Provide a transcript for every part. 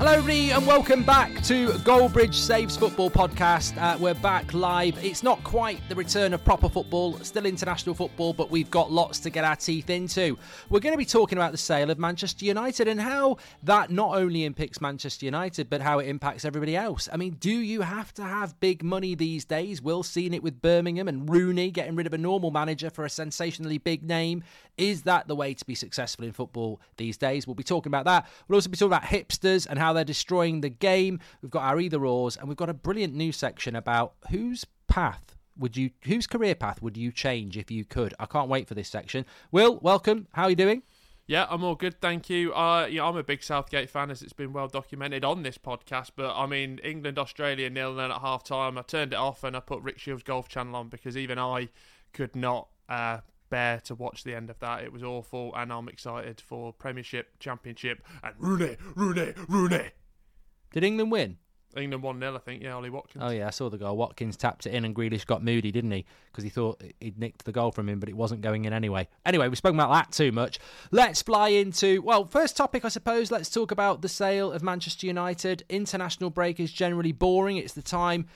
Hello, everybody, and welcome back to Goldbridge Saves Football Podcast. Uh, we're back live. It's not quite the return of proper football, still international football, but we've got lots to get our teeth into. We're going to be talking about the sale of Manchester United and how that not only impacts Manchester United, but how it impacts everybody else. I mean, do you have to have big money these days? We'll seen it with Birmingham and Rooney getting rid of a normal manager for a sensationally big name. Is that the way to be successful in football these days? We'll be talking about that. We'll also be talking about hipsters and how they're destroying the game. We've got our either ors, and we've got a brilliant news section about whose path would you, whose career path would you change if you could? I can't wait for this section. Will, welcome. How are you doing? Yeah, I'm all good, thank you. Uh, yeah, I'm a big Southgate fan, as it's been well documented on this podcast. But I mean, England Australia nil nil at half time. I turned it off and I put Rick Shiels Golf Channel on because even I could not uh, bear to watch the end of that. It was awful, and I'm excited for Premiership, Championship, and Rooney, Rooney, Rooney. Did England win? England 1 0, I think. Yeah, Ollie Watkins. Oh, yeah, I saw the goal. Watkins tapped it in and Grealish got moody, didn't he? Because he thought he'd nicked the goal from him, but it wasn't going in anyway. Anyway, we've spoken about that too much. Let's fly into, well, first topic, I suppose. Let's talk about the sale of Manchester United. International break is generally boring. It's the time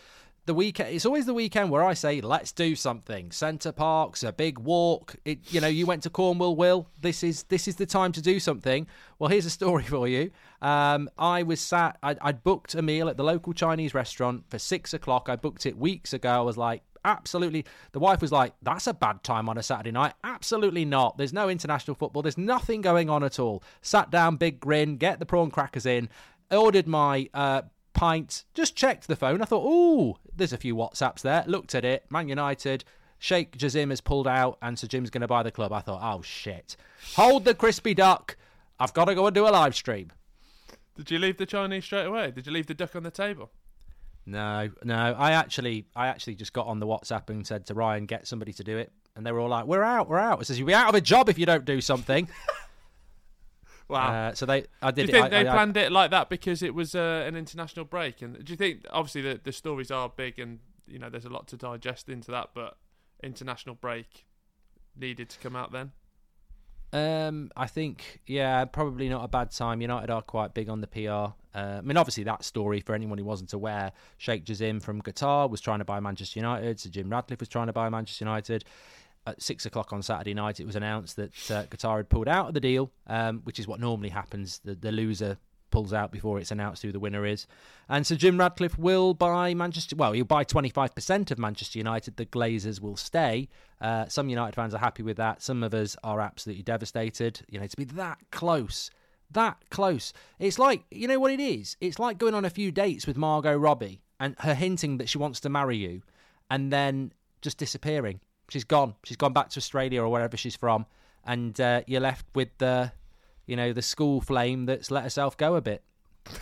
the weekend it's always the weekend where I say let's do something. Center Parcs, a big walk. It, you know, you went to Cornwall, Will. This is this is the time to do something. Well, here's a story for you. Um, I was sat. I'd, I'd booked a meal at the local Chinese restaurant for six o'clock. I booked it weeks ago. I was like, absolutely. The wife was like, "That's a bad time on a Saturday night." Absolutely not. There's no international football. There's nothing going on at all. Sat down, big grin, get the prawn crackers in. Ordered my uh, pint. Just checked the phone. I thought, oh, there's a few WhatsApps there." Looked at it. Man United. Sheikh Jassim has pulled out, and Sir Jim's going to buy the club. I thought, "Oh shit! Hold the crispy duck. I've got to go and do a live stream." Did you leave the Chinese straight away? Did you leave the duck on the table? No, no. I actually, I actually just got on the WhatsApp and said to Ryan, "Get somebody to do it." And they were all like, "We're out, we're out." It says you'll be out of a job if you don't do something. Wow. Uh, so they, I did. do you think it, they I, I, planned it like that because it was uh, an international break? And do you think, obviously, the, the stories are big and you know there's a lot to digest into that, but international break needed to come out then? Um, I think, yeah, probably not a bad time. United are quite big on the PR. Uh, I mean, obviously, that story, for anyone who wasn't aware, Sheikh Jassim from Qatar was trying to buy Manchester United. So Jim Ratcliffe was trying to buy Manchester United. At six o'clock on Saturday night, it was announced that uh, Qatar had pulled out of the deal, um, which is what normally happens. The, the loser pulls out before it's announced who the winner is. And so Jim Ratcliffe will buy Manchester. Well, he'll buy 25% of Manchester United. The Glazers will stay. Uh, some United fans are happy with that. Some of us are absolutely devastated. You know, to be that close, that close. It's like, you know what it is? It's like going on a few dates with Margot Robbie and her hinting that she wants to marry you and then just disappearing. She's gone. She's gone back to Australia or wherever she's from. And uh, you're left with the you know, the school flame that's let herself go a bit.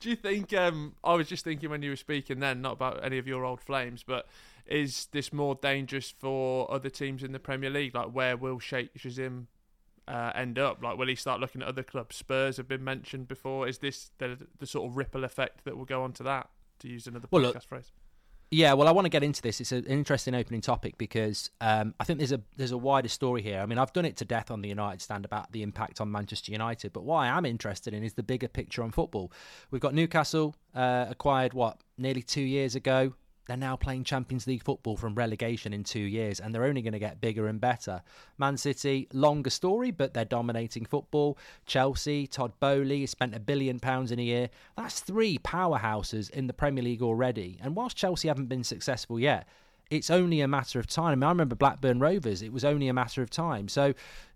Do you think? Um, I was just thinking when you were speaking then, not about any of your old flames, but is this more dangerous for other teams in the Premier League? Like, where will Sheikh Jassim uh, end up? Like, will he start looking at other clubs? Spurs have been mentioned before. Is this the the sort of ripple effect that will go on to that? To use another Well, podcast look, phrase. Yeah, well, I want to get into this. It's an interesting opening topic because um, I think there's a there's a wider story here. I mean, I've done it to death on the United stand about the impact on Manchester United, but what I am interested in is the bigger picture on football. We've got Newcastle uh, acquired what nearly two years ago. They're now playing Champions League football from relegation in two years, and they're only going to get bigger and better. Man City, longer story, but they're dominating football. Chelsea, Todd Boehly spent a billion pounds in a year. That's three powerhouses in the Premier League already. And whilst Chelsea haven't been successful yet, it's only a matter of time. I, mean, I remember Blackburn Rovers, it was only a matter of time. So,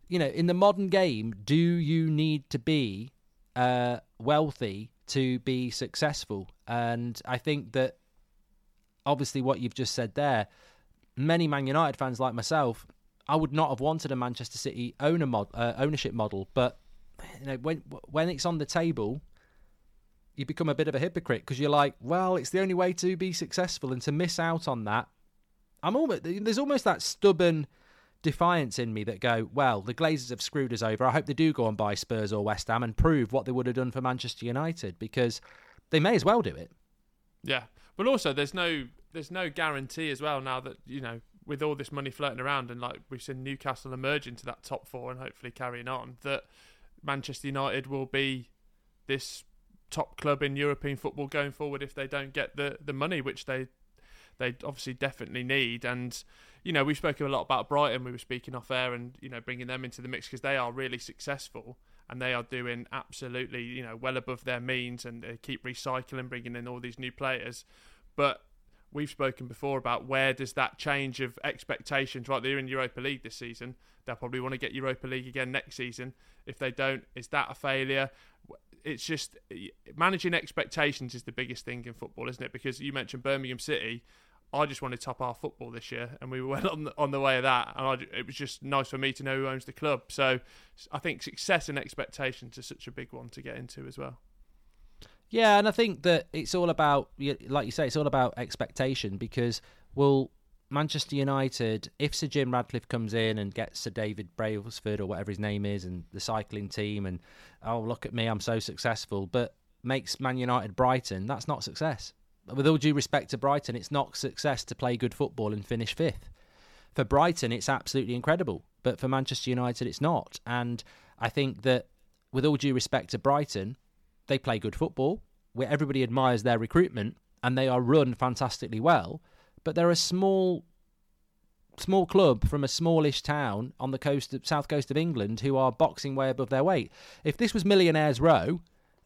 you know, in the modern game, do you need to be uh, wealthy to be successful? And I think that obviously what you've just said there, many Man United fans like myself, I would not have wanted a Manchester City owner mod, uh, ownership model, but you know when when it's on the table, you become a bit of a hypocrite because you're like, well, it's the only way to be successful, and to miss out on that, I'm almost there's almost that stubborn defiance in me that go, well, the Glazers have screwed us over. I hope they do go and buy Spurs or West Ham and prove what they would have done for Manchester United because they may as well do it. Yeah, but also there's no there's no guarantee as well now that you know with all this money floating around and like we've seen Newcastle emerge into that top four and hopefully carrying on that Manchester United will be this top club in European football going forward if they don't get the the money which they they obviously definitely need. And you know we've spoken a lot about Brighton we were speaking off air and you know bringing them into the mix because they are really successful and they are doing absolutely you know well above their means and they keep recycling bringing in all these new players but we've spoken before about where does that change of expectations right they're in Europa League this season they'll probably want to get Europa League again next season if they don't is that a failure it's just managing expectations is the biggest thing in football, isn't it? Because you mentioned Birmingham City. I just wanted top half football this year, and we went on the, on the way of that. And I, it was just nice for me to know who owns the club. So I think success and expectations is such a big one to get into as well. Yeah, and I think that it's all about, like you say, it's all about expectation because, well, Manchester United, if Sir Jim Ratcliffe comes in and gets Sir David Brailsford or whatever his name is, and the cycling team, and oh look at me, I'm so successful, but makes Man United Brighton, that's not success. With all due respect to Brighton, it's not success to play good football and finish fifth. For Brighton, it's absolutely incredible, but for Manchester United, it's not. And I think that, with all due respect to Brighton, they play good football, where everybody admires their recruitment, and they are run fantastically well but they're a small small club from a smallish town on the coast of, south coast of England who are boxing way above their weight. If this was Millionaires Row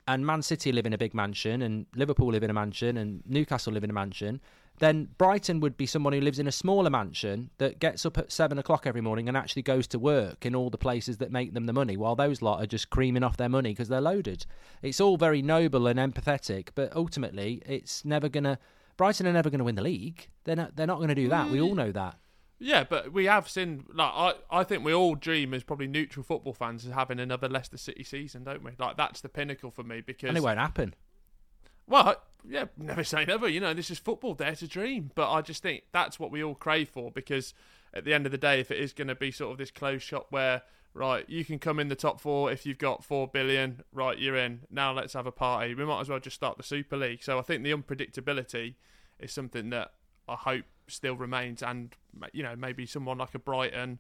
and Man City live in a big mansion and Liverpool live in a mansion and Newcastle live in a mansion, then Brighton would be someone who lives in a smaller mansion that gets up at seven o'clock every morning and actually goes to work in all the places that make them the money, while those lot are just creaming off their money because they're loaded. It's all very noble and empathetic, but ultimately it's never going to Brighton are never going to win the league. They're not, they're not going to do that. We all mm. know that. Yeah, but we have seen. Like, I, I think we all dream as probably neutral football fans of having another Leicester City season, don't we? Like that's the pinnacle for me because and it won't happen. Well, yeah, never say never. You know, this is football. Dare to dream. But I just think that's what we all crave for because at the end of the day, if it is going to be sort of this closed shop where right, you can come in the top four if you've got four billion. Right, you're in. Now let's have a party. We might as well just start the Super League. So I think the unpredictability is something that I hope still remains, and you know maybe someone like a Brighton,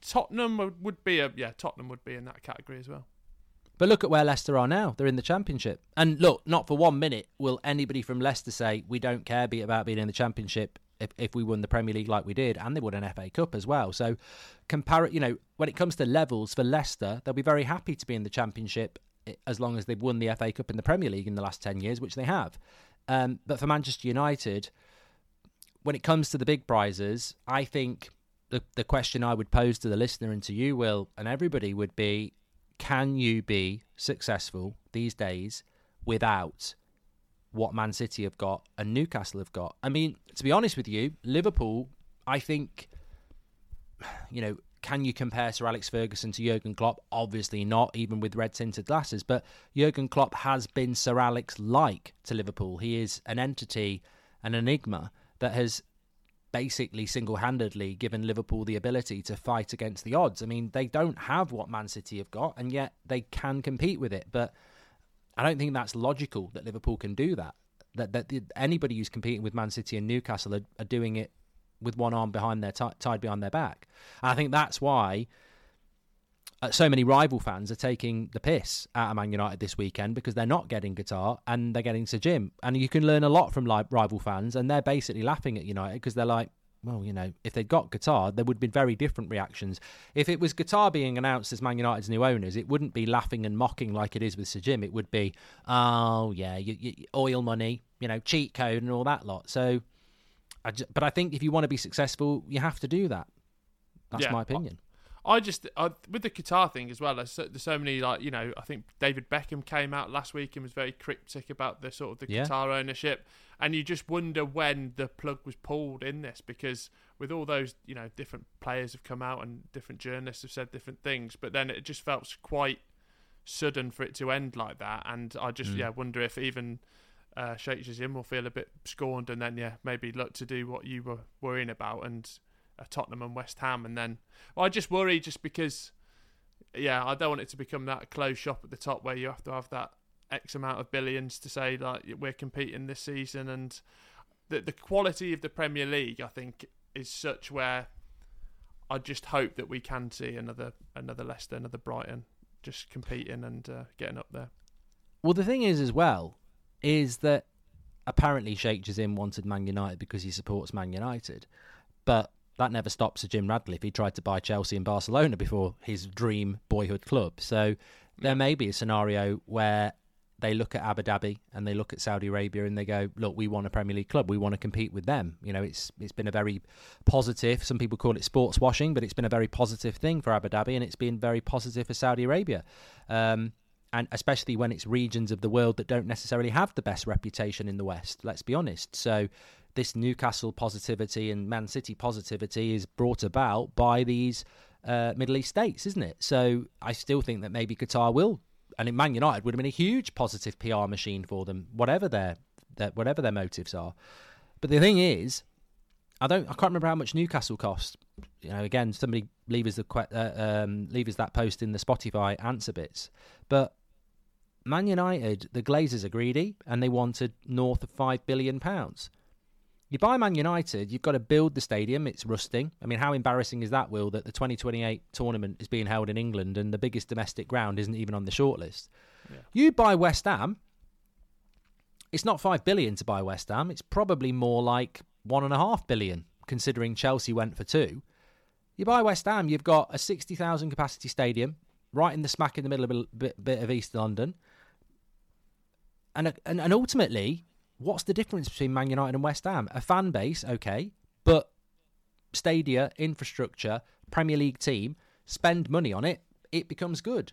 Tottenham would be a yeah Tottenham would be in that category as well. But look at where Leicester are now. They're in the Championship. And look, not for one minute will anybody from Leicester say we don't care about being in the Championship if, if we won the Premier League like we did, and they won an FA Cup as well. So, compare you know, when it comes to levels for Leicester, they'll be very happy to be in the Championship eh, as long as they've won the FA Cup in the Premier League in the last 10 years, which they have. Um, but for Manchester United, when it comes to the big prizes, I think the, the question I would pose to the listener and to you, Will, and everybody would be can you be successful these days without what Man City have got and Newcastle have got. I mean, to be honest with you, Liverpool, I think, you know, can you compare Sir Alex Ferguson to Jurgen Klopp? Obviously not, even with red tinted glasses. But Jurgen Klopp has been Sir Alex like to Liverpool. He is an entity, an enigma that has basically single handedly given Liverpool the ability to fight against the odds. I mean, they don't have what Man City have got, and yet they can compete with it. But I don't think that's logical that Liverpool can do that. That that anybody who's competing with Man City and Newcastle are, are doing it with one arm behind their t- tied behind their back. And I think that's why uh, so many rival fans are taking the piss out of Man United this weekend because they're not getting Qatar and they're getting Sir Jim. And you can learn a lot from li- rival fans, and they're basically laughing at United because they're like, well, you know, if they'd got Qatar, there would have been very different reactions. If it was Qatar being announced as Man United's new owners, it wouldn't be laughing and mocking like it is with Sir Jim. It would be, oh, yeah, you, you, oil money, you know, cheat code and all that lot. So, I just, but I think if you want to be successful, you have to do that. That's yeah, my opinion. I just I, with the Qatar thing as well. There's so, there's so, many like you know. I think David Beckham came out last week and was very cryptic about the sort of the yeah. Qatar ownership, and you just wonder when the plug was pulled in this because with all those you know different players have come out and different journalists have said different things, but then it just felt quite sudden for it to end like that, and I just mm. yeah wonder if even. Uh, Sheikh Jassim will feel a bit scorned, and then yeah, maybe look to do what you were worrying about, and Tottenham and West Ham, and then well, I just worry just because, yeah, I don't want it to become that closed shop at the top where you have to have that X amount of billions to say like we're competing this season, and the the quality of the Premier League, I think, is such where I just hope that we can see another another Leicester, another Brighton, just competing and uh, getting up there. Well, the thing is, as well, is that apparently Sheikh Jassim wanted Man United because he supports Man United, but that never stops Sir Jim Ratcliffe. He tried to buy Chelsea and Barcelona before his dream boyhood club. So there may be a scenario where they look at Abu Dhabi and they look at Saudi Arabia and they go, look, we want a Premier League club. We want to compete with them. You know, it's it's been a very positive. Some people call it sports washing, but it's been a very positive thing for Abu Dhabi and it's been very positive for Saudi Arabia. Um, and especially when it's regions of the world that don't necessarily have the best reputation in the West. Let's be honest. So this Newcastle positivity and Man City positivity is brought about by these uh, Middle East states, isn't it? So I still think that maybe Qatar will, and Man United would have been a huge positive PR machine for them, whatever their, their whatever their motives are. But the thing is, I don't, I can't remember how much Newcastle cost. You know, again, somebody leave us the uh, um, leave us that post in the Spotify answer bits. But Man United, the Glazers are greedy, and they wanted north of five billion pounds. You buy Man United, you've got to build the stadium. It's rusting. I mean, how embarrassing is that, Will, that the 2028 tournament is being held in England and the biggest domestic ground isn't even on the shortlist? Yeah. You buy West Ham, it's not five billion to buy West Ham. It's probably more like one and a half billion, considering Chelsea went for two. You buy West Ham, you've got a 60,000 capacity stadium right in the smack in the middle of a bit, bit of East London. And, and, and ultimately, what's the difference between Man United and West Ham? A fan base, okay, but stadia, infrastructure, Premier League team, spend money on it, it becomes good.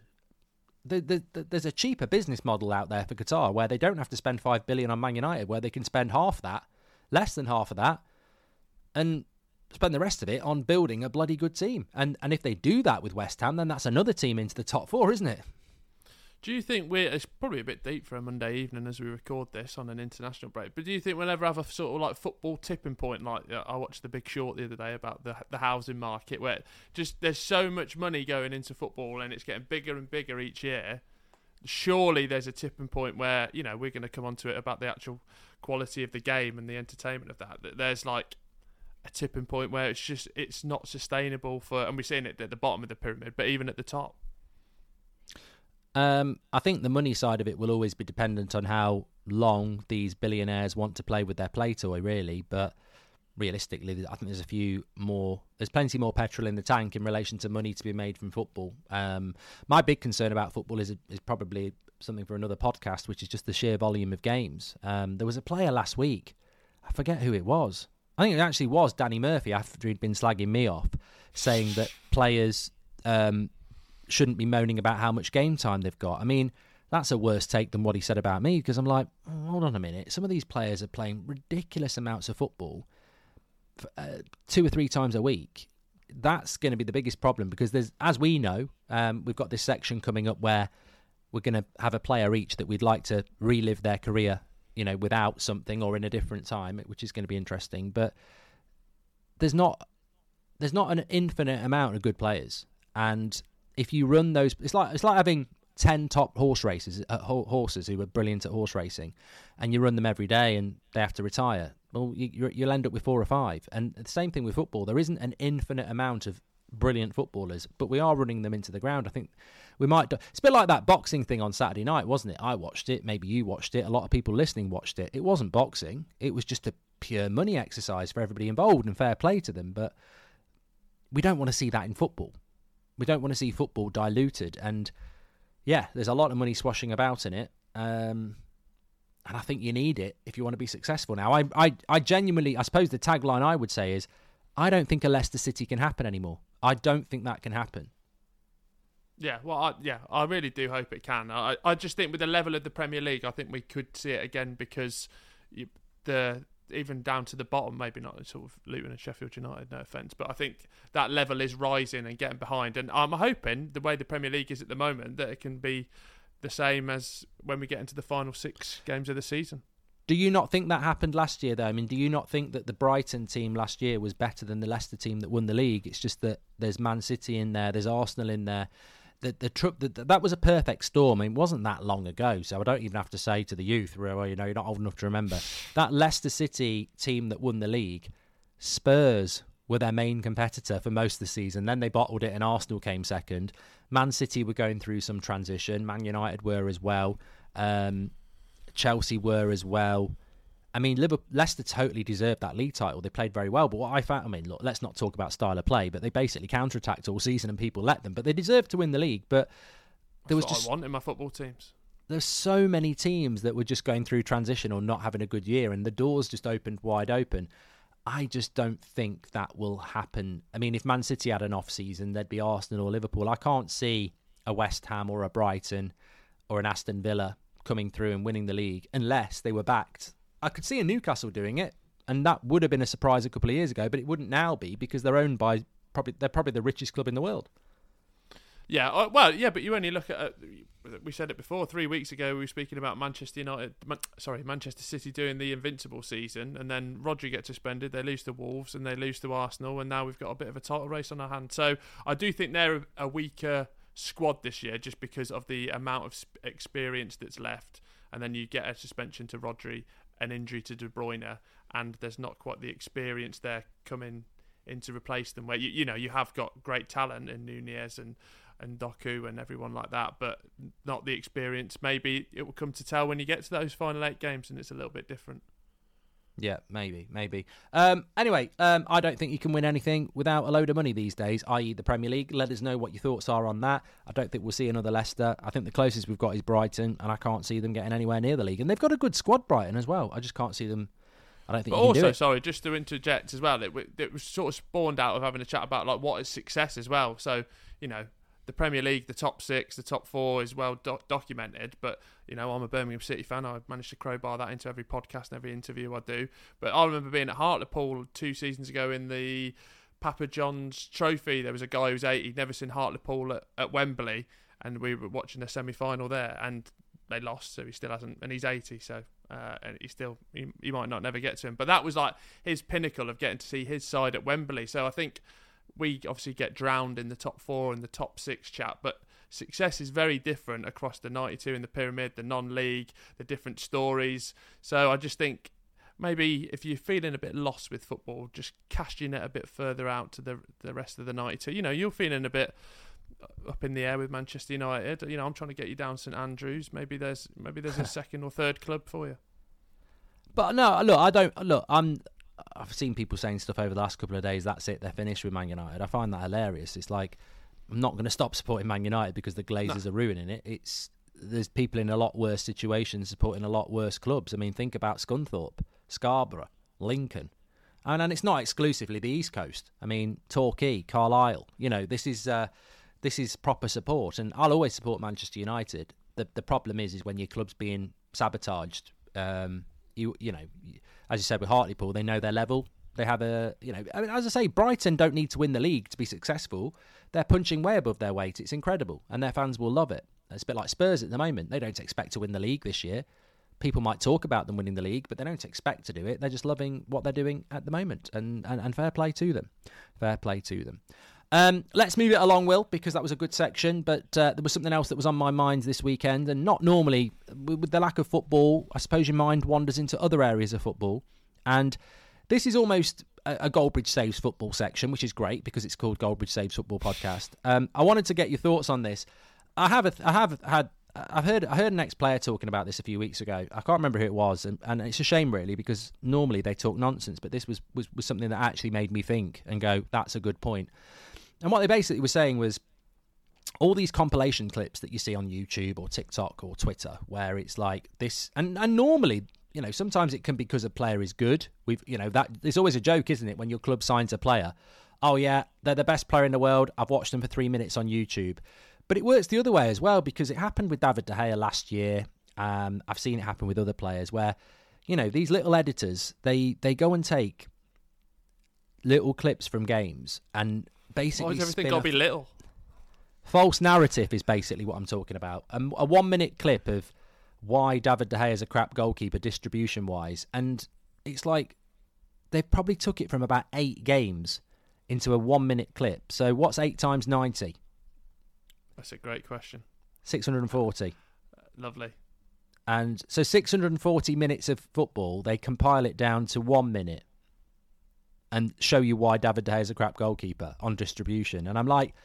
The, the, the, there's a cheaper business model out there for Qatar where they don't have to spend five billion on Man United, where they can spend half that, less than half of that, and spend the rest of it on building a bloody good team. And and if they do that with West Ham, then that's another team into the top four, isn't it? Do you think we're? It's probably a bit deep for a Monday evening as we record this on an international break. But do you think we'll ever have a sort of like football tipping point? Like uh, I watched The Big Short the other day about the the housing market, where just there's so much money going into football and it's getting bigger and bigger each year. Surely there's a tipping point where you know we're going to come onto it about the actual quality of the game and the entertainment of that. That there's like a tipping point where it's just it's not sustainable for, and we're seeing it at the bottom of the pyramid, but even at the top. Um, I think the money side of it will always be dependent on how long these billionaires want to play with their play toy, really. But realistically, I think there's a few more. There's plenty more petrol in the tank in relation to money to be made from football. Um, my big concern about football is is probably something for another podcast, which is just the sheer volume of games. Um, there was a player last week. I forget who it was. I think it actually was Danny Murphy after he'd been slagging me off, saying that players um, shouldn't be moaning about how much game time they've got. I mean, that's a worse take than what he said about me because I'm like, oh, hold on a minute. Some of these players are playing ridiculous amounts of football uh, two or three times a week. That's going to be the biggest problem because there's, as we know, um, we've got this section coming up where we're going to have a player each that we'd like to relive their career, you know, without something or in a different time, which is going to be interesting. But there's not there's not an infinite amount of good players, and if you run those, it's like it's like having ten top horse races uh, horses who are brilliant at horse racing, and you run them every day, and they have to retire. Well, you, you'll end up with four or five. And the same thing with football. There isn't an infinite amount of brilliant footballers, but we are running them into the ground. I think we might. Do, it's a bit like that boxing thing on Saturday night, wasn't it? I watched it. Maybe you watched it. A lot of people listening watched it. It wasn't boxing. It was just a pure money exercise for everybody involved, and fair play to them. But we don't want to see that in football. We don't want to see football diluted. And yeah, there's a lot of money swashing about in it. Um, and I think you need it if you want to be successful. Now, I, I, I genuinely, I suppose the tagline I would say is, I don't think a Leicester City can happen anymore. I don't think that can happen. Yeah, well, I, yeah, I really do hope it can. I, I just think with the level of the Premier League, I think we could see it again because you, the even down to the bottom, maybe not sort of Luton and Sheffield United, no offence, but I think that level is rising and getting behind. And I'm hoping the way the Premier League is at the moment that it can be the same as when we get into the final six games of the season. Do you not think that happened last year, though? I mean, do you not think that the Brighton team last year was better than the Leicester team that won the league? It's just that there's Man City in there, there's Arsenal in there, the the, tr- the, that was a perfect storm. It wasn't that long ago, so I don't even have to say to the youth, well, you know, you're not old enough to remember that Leicester City team that won the league. Spurs were their main competitor for most of the season. Then they bottled it, and Arsenal came second. Man City were going through some transition. Man United were as well. Um, Chelsea were as well. I mean, Liverpool, Leicester totally deserved that league title. They played very well. But what I found, I mean, look, let's not talk about style of play, but they basically counterattacked all season and people let them. But they deserved to win the league. But there That's was just I want in my football teams. There's so many teams that were just going through transition or not having a good year, and the doors just opened wide open. I just don't think that will happen. I mean, if Man City had an off season, there'd be Arsenal or Liverpool. I can't see a West Ham or a Brighton or an Aston Villa coming through and winning the league unless they were backed I could see a Newcastle doing it, and that would have been a surprise a couple of years ago, but it wouldn't now be because they're owned by probably they're probably the richest club in the world. Yeah, uh, well, yeah, but you only look at. Uh, we said it before. Three weeks ago, we were speaking about Manchester United. Man, sorry, Manchester City doing the invincible season, and then Rodri gets suspended. They lose to Wolves, and they lose to Arsenal, and now we've got a bit of a title race on our hands. So I do think they're a weaker squad this year, just because of the amount of experience that's left. And then you get a suspension to Rodri, an injury to De Bruyne, and there's not quite the experience there coming in to replace them. Where you you know you have got great talent in Nunes and and Doku and everyone like that, but not the experience. Maybe it will come to tell when you get to those final eight games, and it's a little bit different. Yeah, maybe, maybe. Um, anyway, um, I don't think you can win anything without a load of money these days, i.e., the Premier League. Let us know what your thoughts are on that. I don't think we'll see another Leicester. I think the closest we've got is Brighton, and I can't see them getting anywhere near the league. And they've got a good squad, Brighton, as well. I just can't see them. I don't think. But also, sorry, just to interject as well, it, it was sort of spawned out of having a chat about like what is success as well. So you know, the Premier League, the top six, the top four is well do- documented. But you know, I'm a Birmingham City fan. I've managed to crowbar that into every podcast and every interview I do. But I remember being at Hartlepool two seasons ago in the Papa John's Trophy. There was a guy who was 80, never seen Hartlepool at, at Wembley, and we were watching the semi final there, and they lost, so he still hasn't, and he's 80, so uh, and he still he, he might not never get to him. But that was like his pinnacle of getting to see his side at Wembley. So I think we obviously get drowned in the top four and the top six chat, but success is very different across the 92 in the pyramid, the non-league, the different stories. So I just think maybe if you're feeling a bit lost with football, just cast your net a bit further out to the the rest of the 92. You know, you're feeling a bit up in the air with Manchester United. You know, I'm trying to get you down St Andrews. Maybe there's maybe there's a second or third club for you. But no, look, I don't look. I'm I've seen people saying stuff over the last couple of days. That's it. They're finished with Man United. I find that hilarious. It's like I'm not going to stop supporting Man United because the Glazers no. are ruining it. It's there's people in a lot worse situations supporting a lot worse clubs. I mean, think about Scunthorpe, Scarborough, Lincoln, and and it's not exclusively the East Coast. I mean, Torquay, Carlisle. You know, this is uh, this is proper support, and I'll always support Manchester United. The the problem is is when your club's being sabotaged. Um, you you know as you said with Hartlepool, they know their level. They have a, you know, I mean, as I say, Brighton don't need to win the league to be successful. They're punching way above their weight. It's incredible, and their fans will love it. It's a bit like Spurs at the moment. They don't expect to win the league this year. People might talk about them winning the league, but they don't expect to do it. They're just loving what they're doing at the moment, and, and, and fair play to them. Fair play to them. Um, let's move it along, Will, because that was a good section. But uh, there was something else that was on my mind this weekend, and not normally with the lack of football. I suppose your mind wanders into other areas of football, and this is almost a, Goldbridge Saves football section, which is great because it's called Goldbridge Saves Football Podcast. Um, I wanted to get your thoughts on this. I have a, I have had I've heard I heard an ex-player talking about this a few weeks ago. I can't remember who it was, and, and it's a shame really because normally they talk nonsense, but this was, was was something that actually made me think and go, "That's a good point." And what they basically were saying was all these compilation clips that you see on YouTube or TikTok or Twitter, where it's like this, and, and normally, you know, sometimes it can be because a player is good. We've, you know, that there's always a joke, isn't it, when your club signs a player? Oh yeah, they're the best player in the world. I've watched them for three minutes on YouTube, but it works the other way as well because it happened with David De Gea last year. Um, I've seen it happen with other players where, you know, these little editors they they go and take little clips from games and basically. Why everything got to be little? False narrative is basically what I'm talking about. Um, a one minute clip of why David De Gea is a crap goalkeeper distribution wise, and it's like they probably took it from about eight games into a one minute clip. So what's eight times ninety? That's a great question. Six hundred and forty. Uh, lovely. And so 640 minutes of football, they compile it down to one minute and show you why David De Gea is a crap goalkeeper on distribution. And I'm like,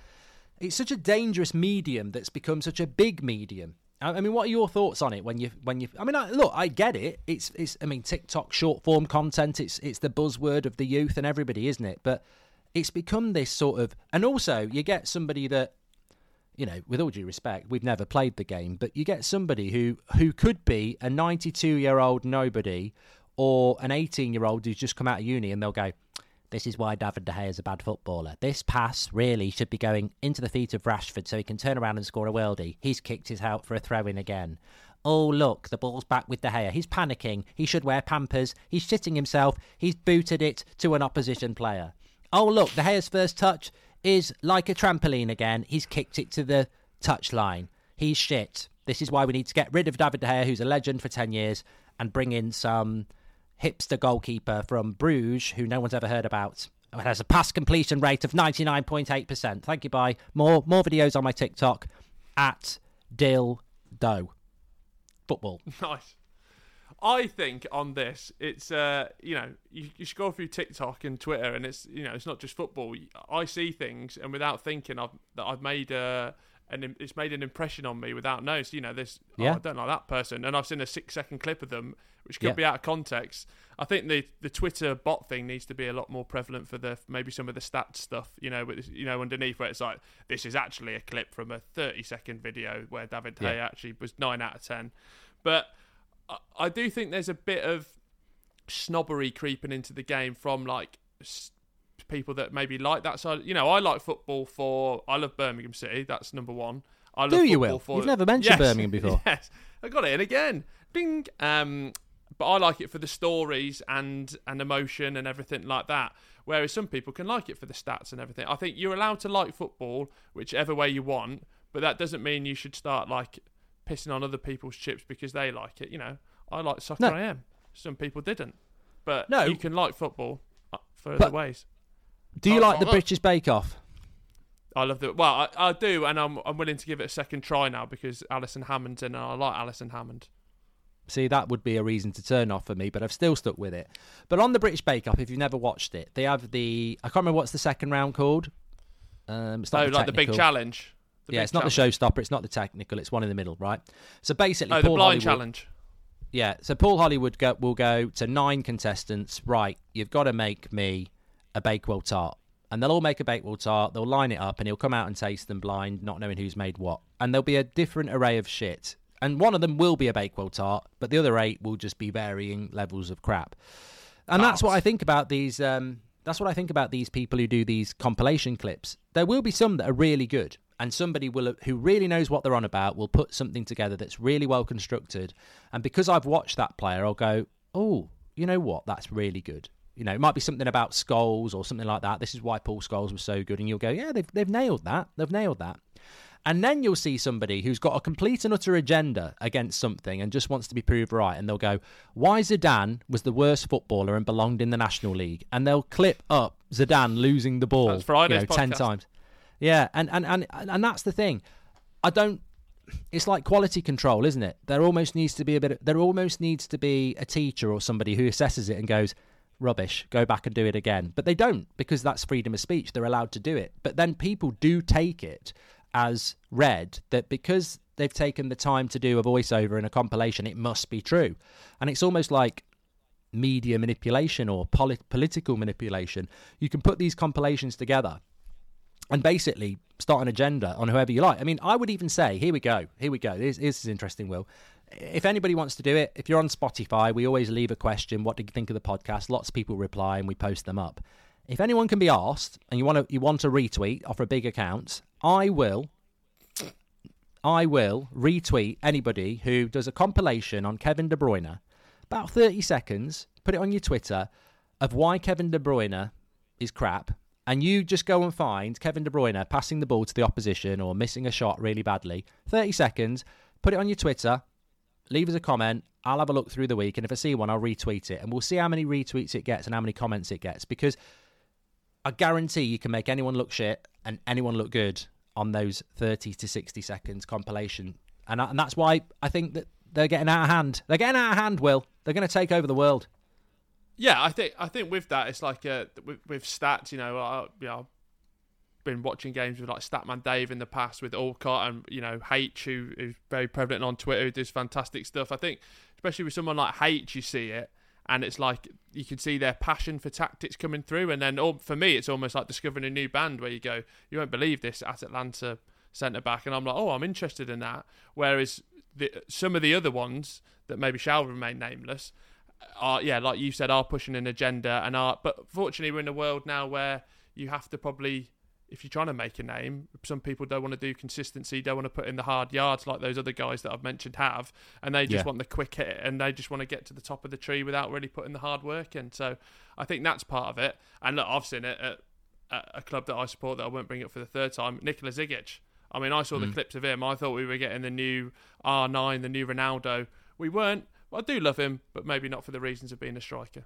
it's such a dangerous medium that's become such a big medium. I mean, what are your thoughts on it when you when you? I mean, I, look, I get it. It's it's. I mean, TikTok short form content. It's it's the buzzword of the youth and everybody, isn't it? But it's become this sort of, and also you get somebody that, you know, with all due respect, we've never played the game, but you get somebody who who could be a 92 year old nobody or an 18 year old who's just come out of uni, and they'll go, this is why David De Gea is a bad footballer. This pass really should be going into the feet of Rashford so he can turn around and score a worldie. He's kicked his out for a throw in again. Oh, look, the ball's back with De Gea. He's panicking. He should wear pampers. He's shitting himself. He's booted it to an opposition player. Oh, look, De Gea's first touch is like a trampoline again. He's kicked it to the touchline. He's shit. This is why we need to get rid of David De Gea, who's a legend for 10 years, and bring in some hipster goalkeeper from Bruges who no one's ever heard about. It has a pass completion rate of 99.8%. Thank you, bye. More more videos on my TikTok at Dill Doe. Football. Nice. I think on this, it's uh, you know, you, you scroll through TikTok and Twitter, and it's you know, it's not just football. I see things, and without thinking, I've that I've made a and it's made an impression on me without notice. You know, this oh, yeah. oh, I don't like that person, and I've seen a six second clip of them, which could yeah. be out of context. I think the the Twitter bot thing needs to be a lot more prevalent for the maybe some of the stats stuff. You know, with you know underneath where it's like this is actually a clip from a thirty second video where David Hay yeah. actually was nine out of ten, but I, I do think there's a bit of snobbery creeping into the game from like people that maybe like that side. You know, I like football for. I love Birmingham City. That's number one. I love Do you will? For, You've never mentioned yes, Birmingham before. Yes, I got it in again. Ding. Um, but I like it for the stories and and emotion and everything like that. Whereas some people can like it for the stats and everything. I think you're allowed to like football whichever way you want, but that doesn't mean you should start like pissing on other people's chips because they like it. You know, I like soccer. No. I am. Some people didn't, but no, you can like football uh, for other ways. Do you oh, like the British Bake Off? I love the well, I, I, do, and I'm I'm willing to give it a second try now because Alison Hammond's in, and I like Alison Hammond. See, that would be a reason to turn off for me, but I've still stuck with it. But on the British Bake Off, if you've never watched it, they have the I can't remember what's the second round called. Um, it's not oh, the like the big challenge. The yeah, it's not challenge. the showstopper. It's not the technical. It's one in the middle, right? So basically, oh, Paul the blind Hollywood, challenge. Yeah, so Paul Hollywood go, will go to nine contestants. Right, you've got to make me a Bakewell tart and they'll all make a Bakewell tart. They'll line it up, and he'll come out and taste them blind, not knowing who's made what. And there'll be a different array of shit. And one of them will be a Bakewell tart, but the other eight will just be varying levels of crap. And that's what I think about these. Um, that's what I think about these people who do these compilation clips. There will be some that are really good, and somebody will who really knows what they're on about will put something together that's really well constructed. And because I've watched that player, I'll go, "Oh, you know what? That's really good." You know, it might be something about Scholes or something like that. This is why Paul Scholes was so good. And you'll go, yeah, they've, they've nailed that. They've nailed that. And then you'll see somebody who's got a complete and utter agenda against something and just wants to be proved right. And they'll go, why Zidane was the worst footballer and belonged in the National League. And they'll clip up Zidane losing the ball you know, 10 times. Yeah. And, and, and, and that's the thing. I don't it's like quality control, isn't it? There almost needs to be a bit. Of, there almost needs to be a teacher or somebody who assesses it and goes, rubbish, go back and do it again. But they don't because that's freedom of speech. They're allowed to do it. But then people do take it as read that because they've taken the time to do a voiceover and a compilation, it must be true. And it's almost like media manipulation or polit- political manipulation. You can put these compilations together and basically start an agenda on whoever you like. I mean, I would even say, here we go, here we go. This, this is interesting, Will if anybody wants to do it, if you're on Spotify, we always leave a question. What did you think of the podcast? Lots of people reply, and we post them up. If anyone can be asked, and you want to you want to retweet off a big account, I will. I will retweet anybody who does a compilation on Kevin De Bruyne, about 30 seconds, put it on your Twitter of why Kevin De Bruyne is crap, and you just go and find Kevin De Bruyne passing the ball to the opposition or missing a shot really badly. 30 seconds, put it on your Twitter, leave us a comment. I'll have a look through the week, and if I see one, I'll retweet it, and we'll see how many retweets it gets and how many comments it gets. Because I guarantee you can make anyone look shit and anyone look good on those thirty to sixty seconds compilation, and and that's why I think that they're getting out of hand. They're getting out of hand. Will they're going to take over the world? Yeah, I think I think with that it's like uh, with, with stats. You know, uh, you know, been watching games with like Statman Dave in the past with Alcott and you know H who is very prevalent on Twitter who does fantastic stuff. I think especially with someone like H, you see it and it's like you can see their passion for tactics coming through. And then oh, for me, it's almost like discovering a new band where you go, you won't believe this at Atalanta centre back, and I'm like, oh, I'm interested in that. Whereas the, some of the other ones that maybe shall remain nameless are, yeah, like you said, are pushing an agenda and are. But fortunately, we're in a world now where you have to probably if you're trying to make a name, some people don't want to do consistency, don't want to put in the hard yards like those other guys that I've mentioned have, and they just yeah. want the quick hit and they just want to get to the top of the tree without really putting the hard work in. So I think that's part of it. And look, I've seen it at, at a club that I support that I won't bring up for the third time, Nikola Zigic. I mean, I saw mm. the clips of him. I thought we were getting the new R9, the new Ronaldo. We weren't. I do love him, but maybe not for the reasons of being a striker.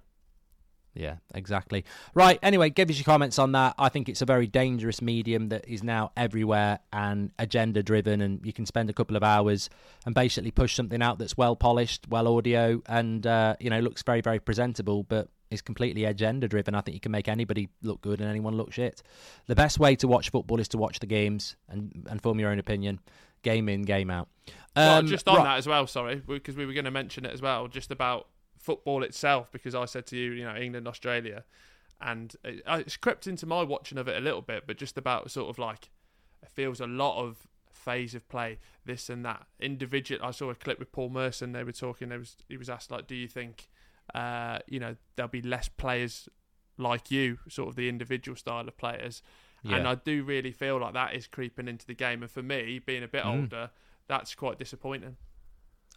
Yeah, exactly. Right. Anyway, give us your comments on that. I think it's a very dangerous medium that is now everywhere and agenda driven, and you can spend a couple of hours and basically push something out that's well polished, well audio, and uh, you know looks very very presentable, but is completely agenda driven. I think you can make anybody look good and anyone look shit. The best way to watch football is to watch the games and and form your own opinion. Game in, game out. Um, well, just on right. that as well. Sorry, because we were going to mention it as well. Just about football itself because I said to you, you know, England, Australia, and it, it's crept into my watching of it a little bit, but just about sort of like it feels a lot of phase of play, this and that. Individual. I saw a clip with Paul Merson. They were talking. There was he was asked like, do you think, uh, you know, there'll be less players like you, sort of the individual style of players. Yeah. And I do really feel like that is creeping into the game. And for me, being a bit mm. older, that's quite disappointing.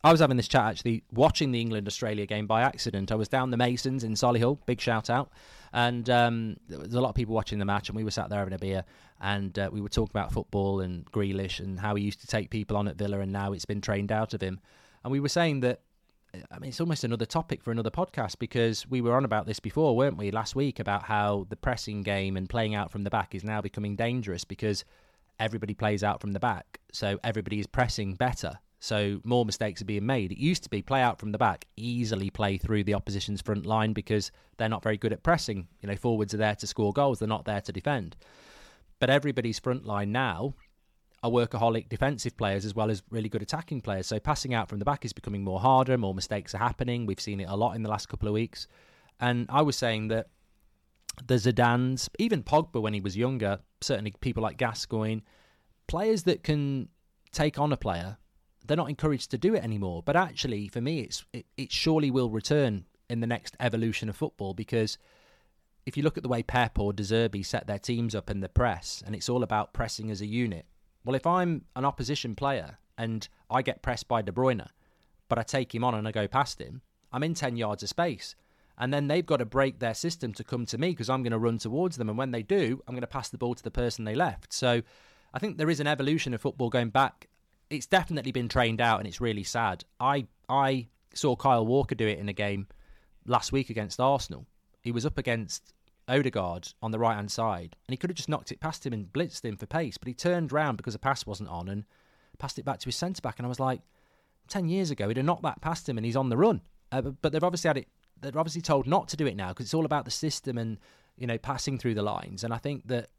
I was having this chat actually watching the England Australia game by accident. I was down the Masons in Solihull, big shout out, and um, there was a lot of people watching the match, and we were sat there having a beer, and uh, we were talking about football and Grealish and how he used to take people on at Villa, and now it's been trained out of him, and we were saying that. I mean, it's almost another topic for another podcast because we were on about this before, weren't we, last week about how the pressing game and playing out from the back is now becoming dangerous because everybody plays out from the back, so everybody is pressing better so more mistakes are being made. It used to be play out from the back, easily play through the opposition's front line because they're not very good at pressing. You know, forwards are there to score goals, they're not there to defend. But everybody's front line now are workaholic defensive players as well as really good attacking players. So passing out from the back is becoming more harder, more mistakes are happening. We've seen it a lot in the last couple of weeks. And I was saying that the Zidanes, even Pogba when he was younger, certainly people like Gascoigne, players that can take on a player they're not encouraged to do it anymore. But actually, for me, it's it, it surely will return in the next evolution of football because if you look at the way Pep or De Zerbi set their teams up in the press, and it's all about pressing as a unit. Well, if I'm an opposition player and I get pressed by De Bruyne, but I take him on and I go past him, I'm in 10 yards of space. And then they've got to break their system to come to me because I'm going to run towards them. And when they do, I'm going to pass the ball to the person they left. So I think there is an evolution of football going back it's definitely been trained out, and it's really sad. I I saw Kyle Walker do it in a game last week against Arsenal. He was up against Odegaard on the right hand side, and he could have just knocked it past him and blitzed him for pace, but he turned round because the pass wasn't on and passed it back to his centre back. And I was like, ten years ago, he'd have knocked that past him, and he's on the run. Uh, but they've obviously had it. They're obviously told not to do it now because it's all about the system and you know passing through the lines. And I think that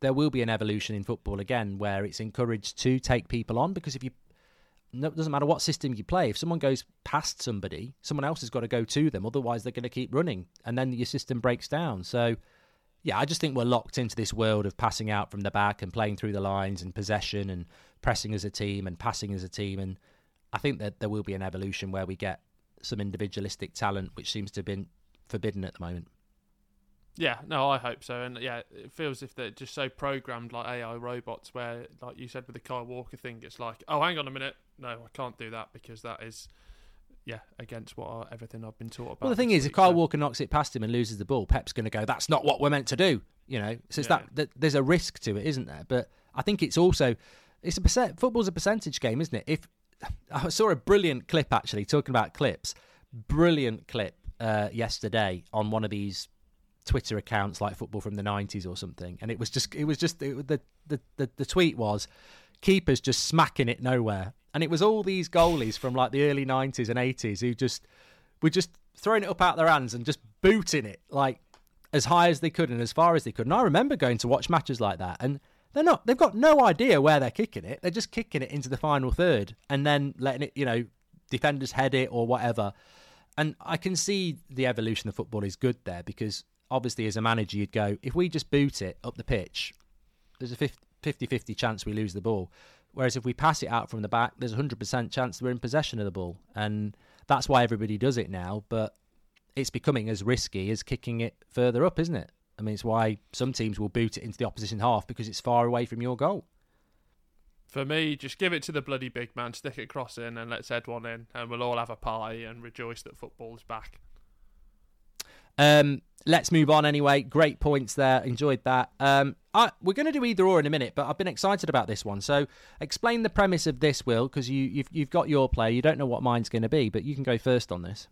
there will be an evolution in football again where it's encouraged to take people on because if you no, it doesn't matter what system you play. If someone goes past somebody, someone else has got to go to them. Otherwise, they're going to keep running, and then your system breaks down. So, yeah, I just think we're locked into this world of passing out from the back and playing through the lines and possession and pressing as a team and passing as a team. And I think that there will be an evolution where we get some individualistic talent, which seems to have been forbidden at the moment. Yeah, no, I hope so, and yeah, it feels if they're just so programmed like AI robots, where, like you said with the Kyle Walker thing, it's like, oh, hang on a minute, no, I can't do that because that is, yeah, against what I, everything I've been taught about. Well, the thing is, week, if Kyle so. Walker knocks it past him and loses the ball, Pep's going to go, that's not what we're meant to do, you know. So it's yeah. that, that there's a risk to it, isn't there? But I think it's also it's a percent. Football's a percentage game, isn't it? If I saw a brilliant clip actually talking about clips, brilliant clip uh, yesterday on one of these Twitter accounts like football from the 90s or something and it was just it was just it, the, the the the tweet was keepers just smacking it nowhere and it was all these goalies from like the early 90s and 80s who just were just throwing it up out their hands and just booting it like as high as they could and as far as they could. And I remember going to watch matches like that, and they're not. They've got no idea where they're kicking it. They're just kicking it into the final third and then letting it, you know, defenders head it or whatever. And I can see the evolution of football is good there because obviously, as a manager, you'd go, if we just boot it up the pitch, there's a 50 50 chance we lose the ball. Whereas if we pass it out from the back, there's a 100% chance we're in possession of the ball. And that's why everybody does it now. But it's becoming as risky as kicking it further up, isn't it? I mean, it's why some teams will boot it into the opposition half because it's far away from your goal. For me, just give it to the bloody big man, stick it cross in, and let's head one in, and we'll all have a pie and rejoice that football's back. Um, let's move on anyway. Great points there. Enjoyed that. Um, I, we're going to do either or in a minute, but I've been excited about this one. So, explain the premise of this, Will, because you, you've you've got your player. You don't know what mine's going to be, but you can go first on this.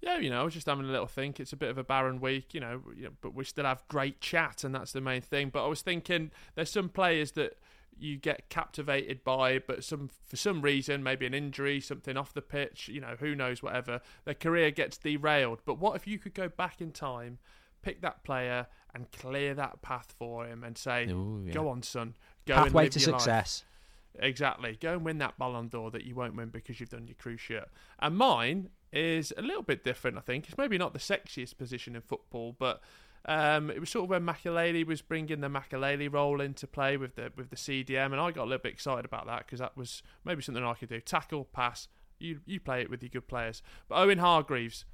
Yeah, you know, I was just having a little think. It's a bit of a barren week, you know, but we still have great chat, and that's the main thing. But I was thinking, there's some players that you get captivated by, but some for some reason, maybe an injury, something off the pitch, you know, who knows, whatever, their career gets derailed. But what if you could go back in time, pick that player, and clear that path for him, and say, Ooh, yeah. "Go on, son, go pathway and to success." Life. Exactly. Go and win that Ballon d'Or that you won't win because you've done your cruciate. And mine is a little bit different. I think it's maybe not the sexiest position in football, but um, it was sort of when Makelele was bringing the Makelele role into play with the with the CDM, and I got a little bit excited about that because that was maybe something I could do. Tackle, pass, you you play it with your good players. But Owen Hargreaves,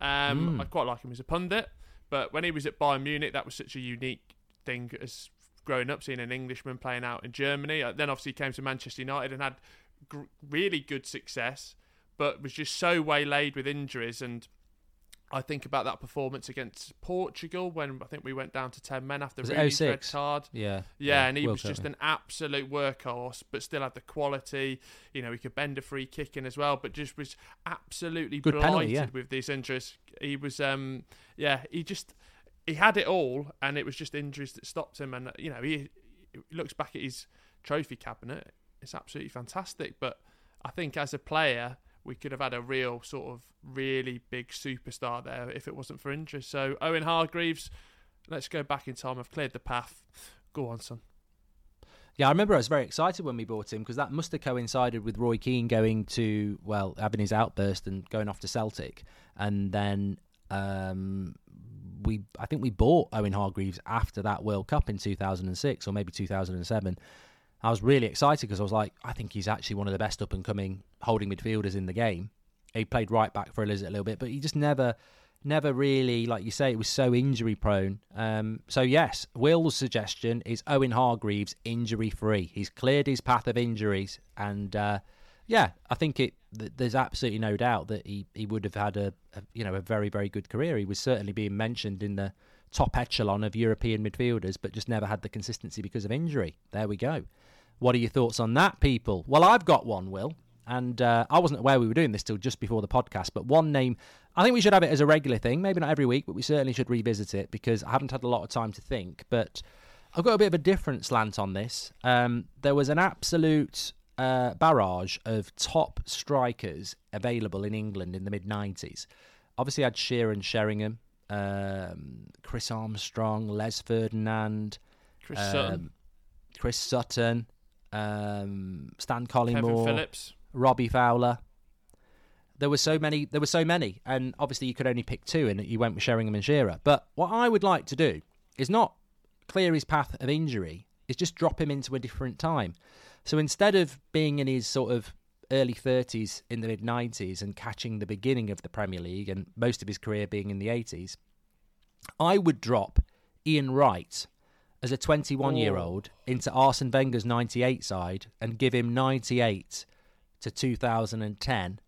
um, mm. I quite like him as a pundit, but when he was at Bayern Munich, that was such a unique thing as growing up seeing an Englishman playing out in Germany. Uh, then obviously he came to Manchester United and had gr- really good success, but was just so waylaid with injuries and I think about that performance against Portugal when I think we went down to ten men after really red oh card. Yeah, yeah, yeah and he was just an absolute workhorse, but still had the quality. You know, he could bend a free kick in as well, but just was absolutely Good blighted penalty, yeah. with these injuries. He was, um, yeah, he just he had it all, and it was just injuries that stopped him. And you know, he, he looks back at his trophy cabinet; it's absolutely fantastic. But I think as a player we could have had a real sort of really big superstar there if it wasn't for injuries. So Owen Hargreaves, let's go back in time. I've cleared the path. Go on, son. Yeah, I remember I was very excited when we bought him because that must have coincided with Roy Keane going to well having his outburst and going off to Celtic, and then um, we I think we bought Owen Hargreaves after that World Cup in 2006 or maybe 2007 I was really excited because I was like, I think he's actually one of the best up and coming holding midfielders in the game. He played right back for a little bit, but he just never, never really, like you say, it was so injury prone. Um, so yes, Will's suggestion is Owen Hargreaves injury free. He's cleared his path of injuries, and uh, yeah, I think it. There's absolutely no doubt that he, he would have had a, a you know a very very good career. He was certainly being mentioned in the top echelon of European midfielders, but just never had the consistency because of injury. There we go. What are your thoughts on that, people? Well, I've got one, Will, and uh, I wasn't aware we were doing this till just before the podcast. But one name, I think we should have it as a regular thing. Maybe not every week, but we certainly should revisit it because I haven't had a lot of time to think. But I've got a bit of a different slant on this. Um, there was an absolute uh, barrage of top strikers available in England in the mid 90s. Obviously, I had Shearer and Sheringham, um, Chris Armstrong, Les Ferdinand, Chris um, Sutton. Chris Sutton um, Stan Collymore, Kevin Phillips, Robbie Fowler. There were so many. There were so many, and obviously you could only pick two, and you went with Sheringham and Shearer. But what I would like to do is not clear his path of injury; is just drop him into a different time. So instead of being in his sort of early 30s in the mid 90s and catching the beginning of the Premier League and most of his career being in the 80s, I would drop Ian Wright as a 21 year old into Arsene Wenger's 98 side and give him 98 to 2010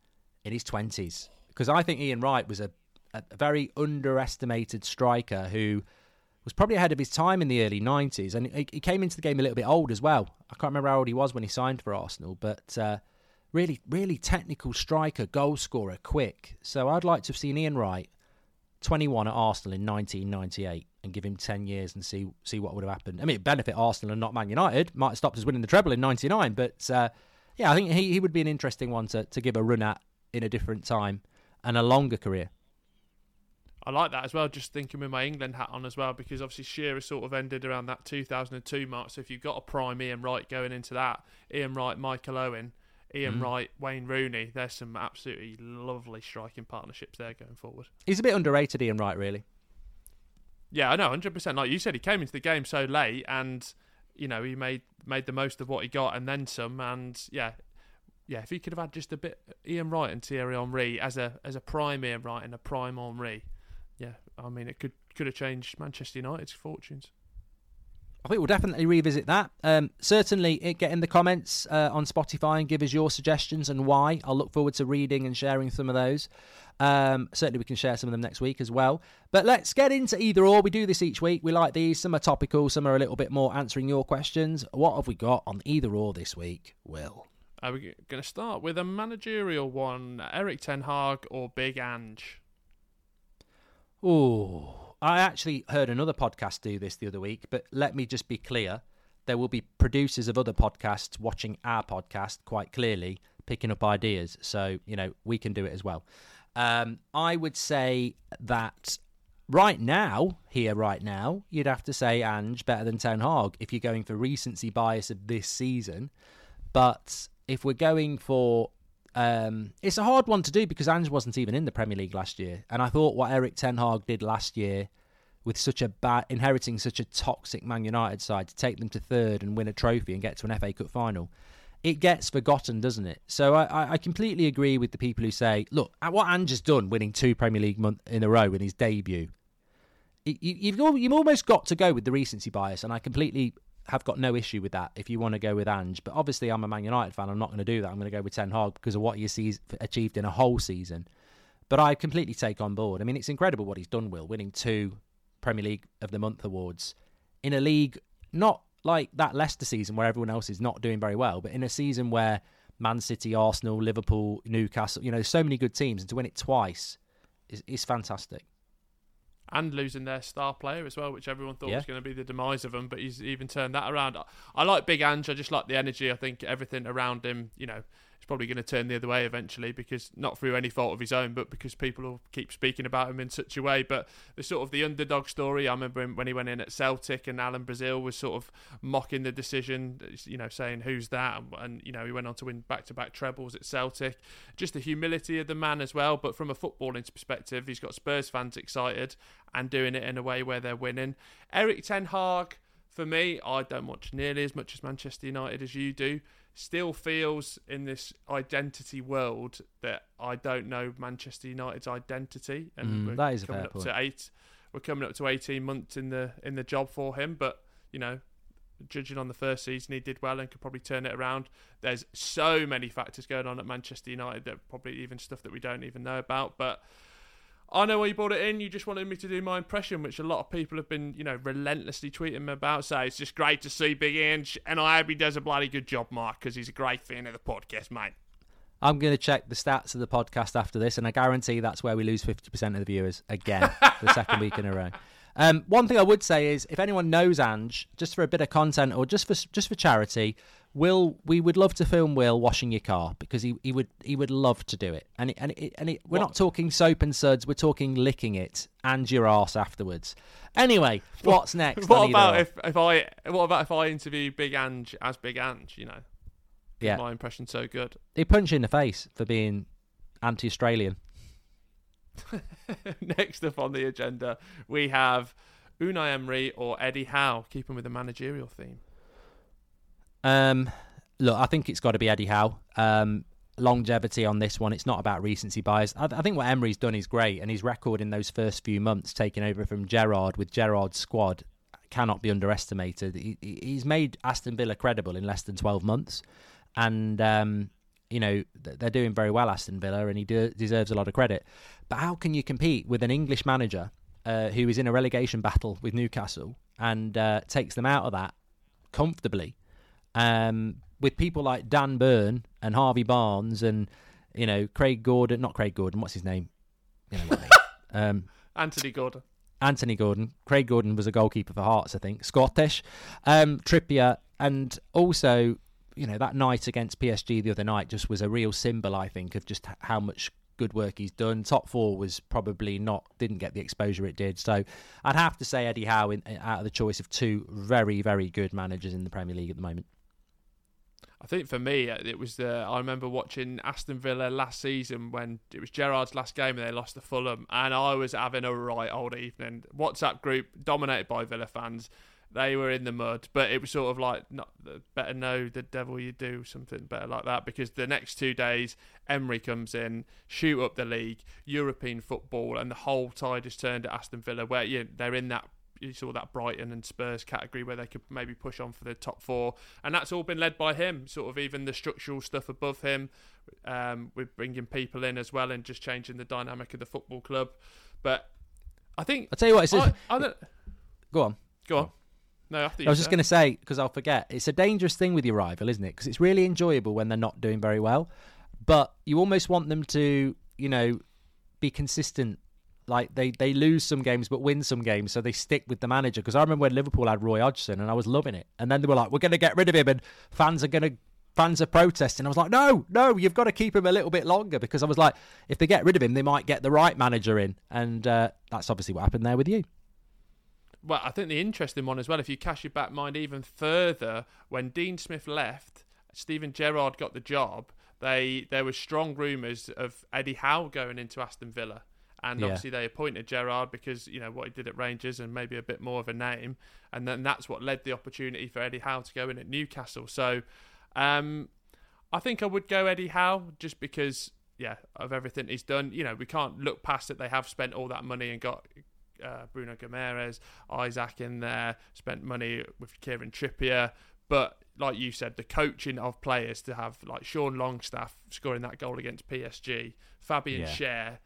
in his 20s. Because I think Ian Wright was a, a very underestimated striker who was probably ahead of his time in the early 90s. And he, he, came into the game a little bit old as well. I can't remember how old he was when he signed for Arsenal, but uh, really, really technical striker, goal scorer, quick. So I'd like to have seen Ian Wright 21 at Arsenal in 1998 and give him 10 years and see see what would have happened. I mean, it benefit Arsenal and not Man United. Might have stopped us winning the treble in 99, but uh, yeah, I think he, he would be an interesting one to, to give a run at in a different time and a longer career. I like that as well. Just thinking with my England hat on as well, because obviously Shearer sort of ended around that 2002 mark. So if you've got a prime Ian Wright going into that, Ian Wright, Michael Owen, Ian Mm. Wright, Wayne Rooney, there's some absolutely lovely striking partnerships there going forward. He's a bit underrated, Ian Wright, really. Yeah, I know, hundred percent. Like you said, he came into the game so late, and you know he made made the most of what he got, and then some. And yeah, yeah, if he could have had just a bit Ian Wright and Thierry Henry as a as a prime Ian Wright and a prime Henry, yeah, I mean it could could have changed Manchester United's fortunes. I think we'll definitely revisit that. Um, certainly, it- get in the comments uh, on Spotify and give us your suggestions and why. I'll look forward to reading and sharing some of those. Um, certainly, we can share some of them next week as well. But let's get into either or. We do this each week. We like these. Some are topical, some are a little bit more answering your questions. What have we got on either or this week, Will? Are we going to start with a managerial one? Erik Ten Hag or Big Ange? Oh, I actually heard another podcast do this the other week, but let me just be clear. There will be producers of other podcasts watching our podcast quite clearly, picking up ideas. So, you know, we can do it as well. Um, I would say that right now, here, right now, you'd have to say Ange better than Ten Hag if you're going for recency bias of this season. But if we're going for um, it's a hard one to do because Ange wasn't even in the Premier League last year, and I thought what Erik Ten Hag did last year, with such a bad inheriting such a toxic Man United side to take them to third and win a trophy and get to an FA Cup final, it gets forgotten, doesn't it? So I, I- completely agree with the people who say, look, at what Ange has done, winning two Premier League month in a row in his debut, you, you've you've almost got to go with the recency bias, and I completely have got no issue with that if you want to go with Ange. But obviously, I'm a Man United fan. I'm not going to do that. I'm going to go with Ten Hag because of what he sees achieved in a whole season. But I completely take on board. I mean, it's incredible what he's done. Will winning two Premier League of the Month awards in a league not like that Leicester season where everyone else is not doing very well, but in a season where Man City, Arsenal, Liverpool, Newcastle, you know, so many good teams, and to win it twice is, is fantastic. And losing their star player as well, which everyone thought Yeah. was going to be the demise of him, but he's even turned that around. I- I like Big Ange. I just like the energy. I think everything around him, you know, is probably going to turn the other way eventually because not through any fault of his own, but because people will keep speaking about him in such a way. But the sort of the underdog story, I remember when he went in at Celtic and Alan Brazil was sort of mocking the decision, you know, saying who's that, and, and you know he went on to win back-to-back trebles at Celtic. Just the humility of the man as well, but from a footballing perspective, he's got Spurs fans excited and doing it in a way where they're winning. Erik Ten Hag, for me, I don't watch nearly as much as Manchester United as you do. Still feels in this identity world that I don't know Manchester United's identity, and Mm, that is a coming fair up point. to eight. We're coming up to eighteen months in the in the job for him, but you know, judging on the first season, he did well and could probably turn it around. There's so many factors going on at Manchester United that probably even stuff that we don't even know about. But I know why you brought it in. You just wanted me to do my impression, which a lot of people have been, you know, relentlessly tweeting me about. So it's just great to see Big Inch, and I hope he does a bloody good job, Mark, because he's a great fan of the podcast, mate. I'm going to check the stats of the podcast after this, and I guarantee that's where we lose 50% of the viewers again the second week in a row. Um, one thing I would say is, if anyone knows Ange, just for a bit of content or just for just for charity, Will we would love to film Will washing your car because he, he would he would love to do it. And it, and it, and it, we're What- not talking soap and suds, we're talking licking it and your ass afterwards. Anyway, what's next? What about if, if I what about if I interview Big Ange as Big Ange? You know, yeah, my impression so good. he punch you in the face for being anti-Australian. Next up on the agenda, we have Unai Emery or Eddie Howe, keeping with the managerial theme. Um, look, I think it's got to be Eddie Howe. Um, longevity on this one. It's not about recency bias. I, I think what Emery's done is great, and his record in those first few months, taking over from Gerrard with Gerrard's squad, cannot be underestimated. He, he- he's made Aston Villa credible in less than twelve months, and um, you know they're doing very well, Aston Villa, and he de- deserves a lot of credit. But how can you compete with an English manager uh, who is in a relegation battle with Newcastle and uh, takes them out of that comfortably? um, with people like Dan Burn and Harvey Barnes and you know Craig Gordon, not Craig Gordon, what's his name? You know what I mean. um, Anthony Gordon. Anthony Gordon. Craig Gordon was a goalkeeper for Hearts, I think. Scottish. Um, Trippier, and also you know that night against PSG the other night just was a real symbol, I think, of just how much good work he's done. Top four was probably not didn't get the exposure it did. So I'd have to say Eddie Howe in, out of the choice of two very very good managers in the Premier League at the moment. I think for me, uh, it was the. I remember watching Aston Villa last season when it was Gerrard's last game and they lost to Fulham, and I was having a right old evening. WhatsApp group dominated by Villa fans. They were in the mud, but it was sort of like not better know the devil you do something better like that because the next two days Emery comes in, shoot up the league, European football, and the whole tide has turned at Aston Villa where you know, they're in that you saw that Brighton and Spurs category where they could maybe push on for the top four, and that's all been led by him. Sort of even the structural stuff above him, um, with bringing people in as well and just changing the dynamic of the football club. But I think I'll tell you what. It's I, I go on. Go on. No, I was just going to say because I'll forget. It's a dangerous thing with your rival, isn't it? Because it's really enjoyable when they're not doing very well, but you almost want them to, you know, be consistent like they, they lose some games but win some games, so they stick with the manager. Because I remember when Liverpool had Roy Hodgson and I was loving it, and then they were like, "We're going to get rid of him," and fans are going to fans are protesting. I was like, "No, no, you've got to keep him a little bit longer." Because I was like, if they get rid of him, they might get the right manager in, and uh, that's obviously what happened there with you. Well, I think the interesting one as well, if you cast your back mind even further, when Dean Smith left, Steven Gerrard got the job. They there were strong rumours of Eddie Howe going into Aston Villa and obviously they appointed Gerrard because you know what he did at Rangers and maybe a bit more of a name, and then that's what led the opportunity for Eddie Howe to go in at Newcastle. So, um, I think I would go Eddie Howe just because yeah of everything he's done. You know we can't look past it. They have spent all that money and got. Uh, Bruno Guimaraes, Isak in there, spent money with Kieran Trippier, but like you said, the coaching of players to have like Sean Longstaff scoring that goal against PSG, Fabian yeah.